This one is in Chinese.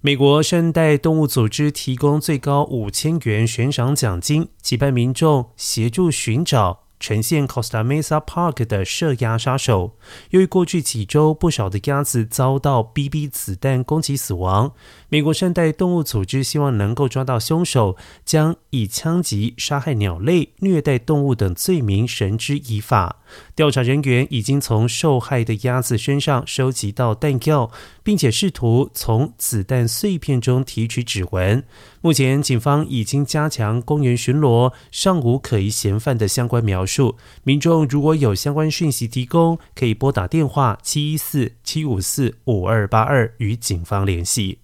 美国善待动物组织提供最高五千元悬赏奖金，期盼民众协助寻找。呈现 Costa Mesa Park 的射鸭杀手，由于过去几周不少的鸭子遭到 BB 子弹攻击死亡，美国善待动物组织希望能够抓到凶手，将以枪击、杀害鸟类、虐待动物等罪名绳之以法。调查人员已经从受害的鸭子身上收集到弹药，并且试图从子弹碎片中提取指纹。目前，警方已经加强公园巡逻，尚无可疑嫌犯的相关描。民众如果有相关讯息提供，可以拨打电话七一四七五四五二八二与警方联系。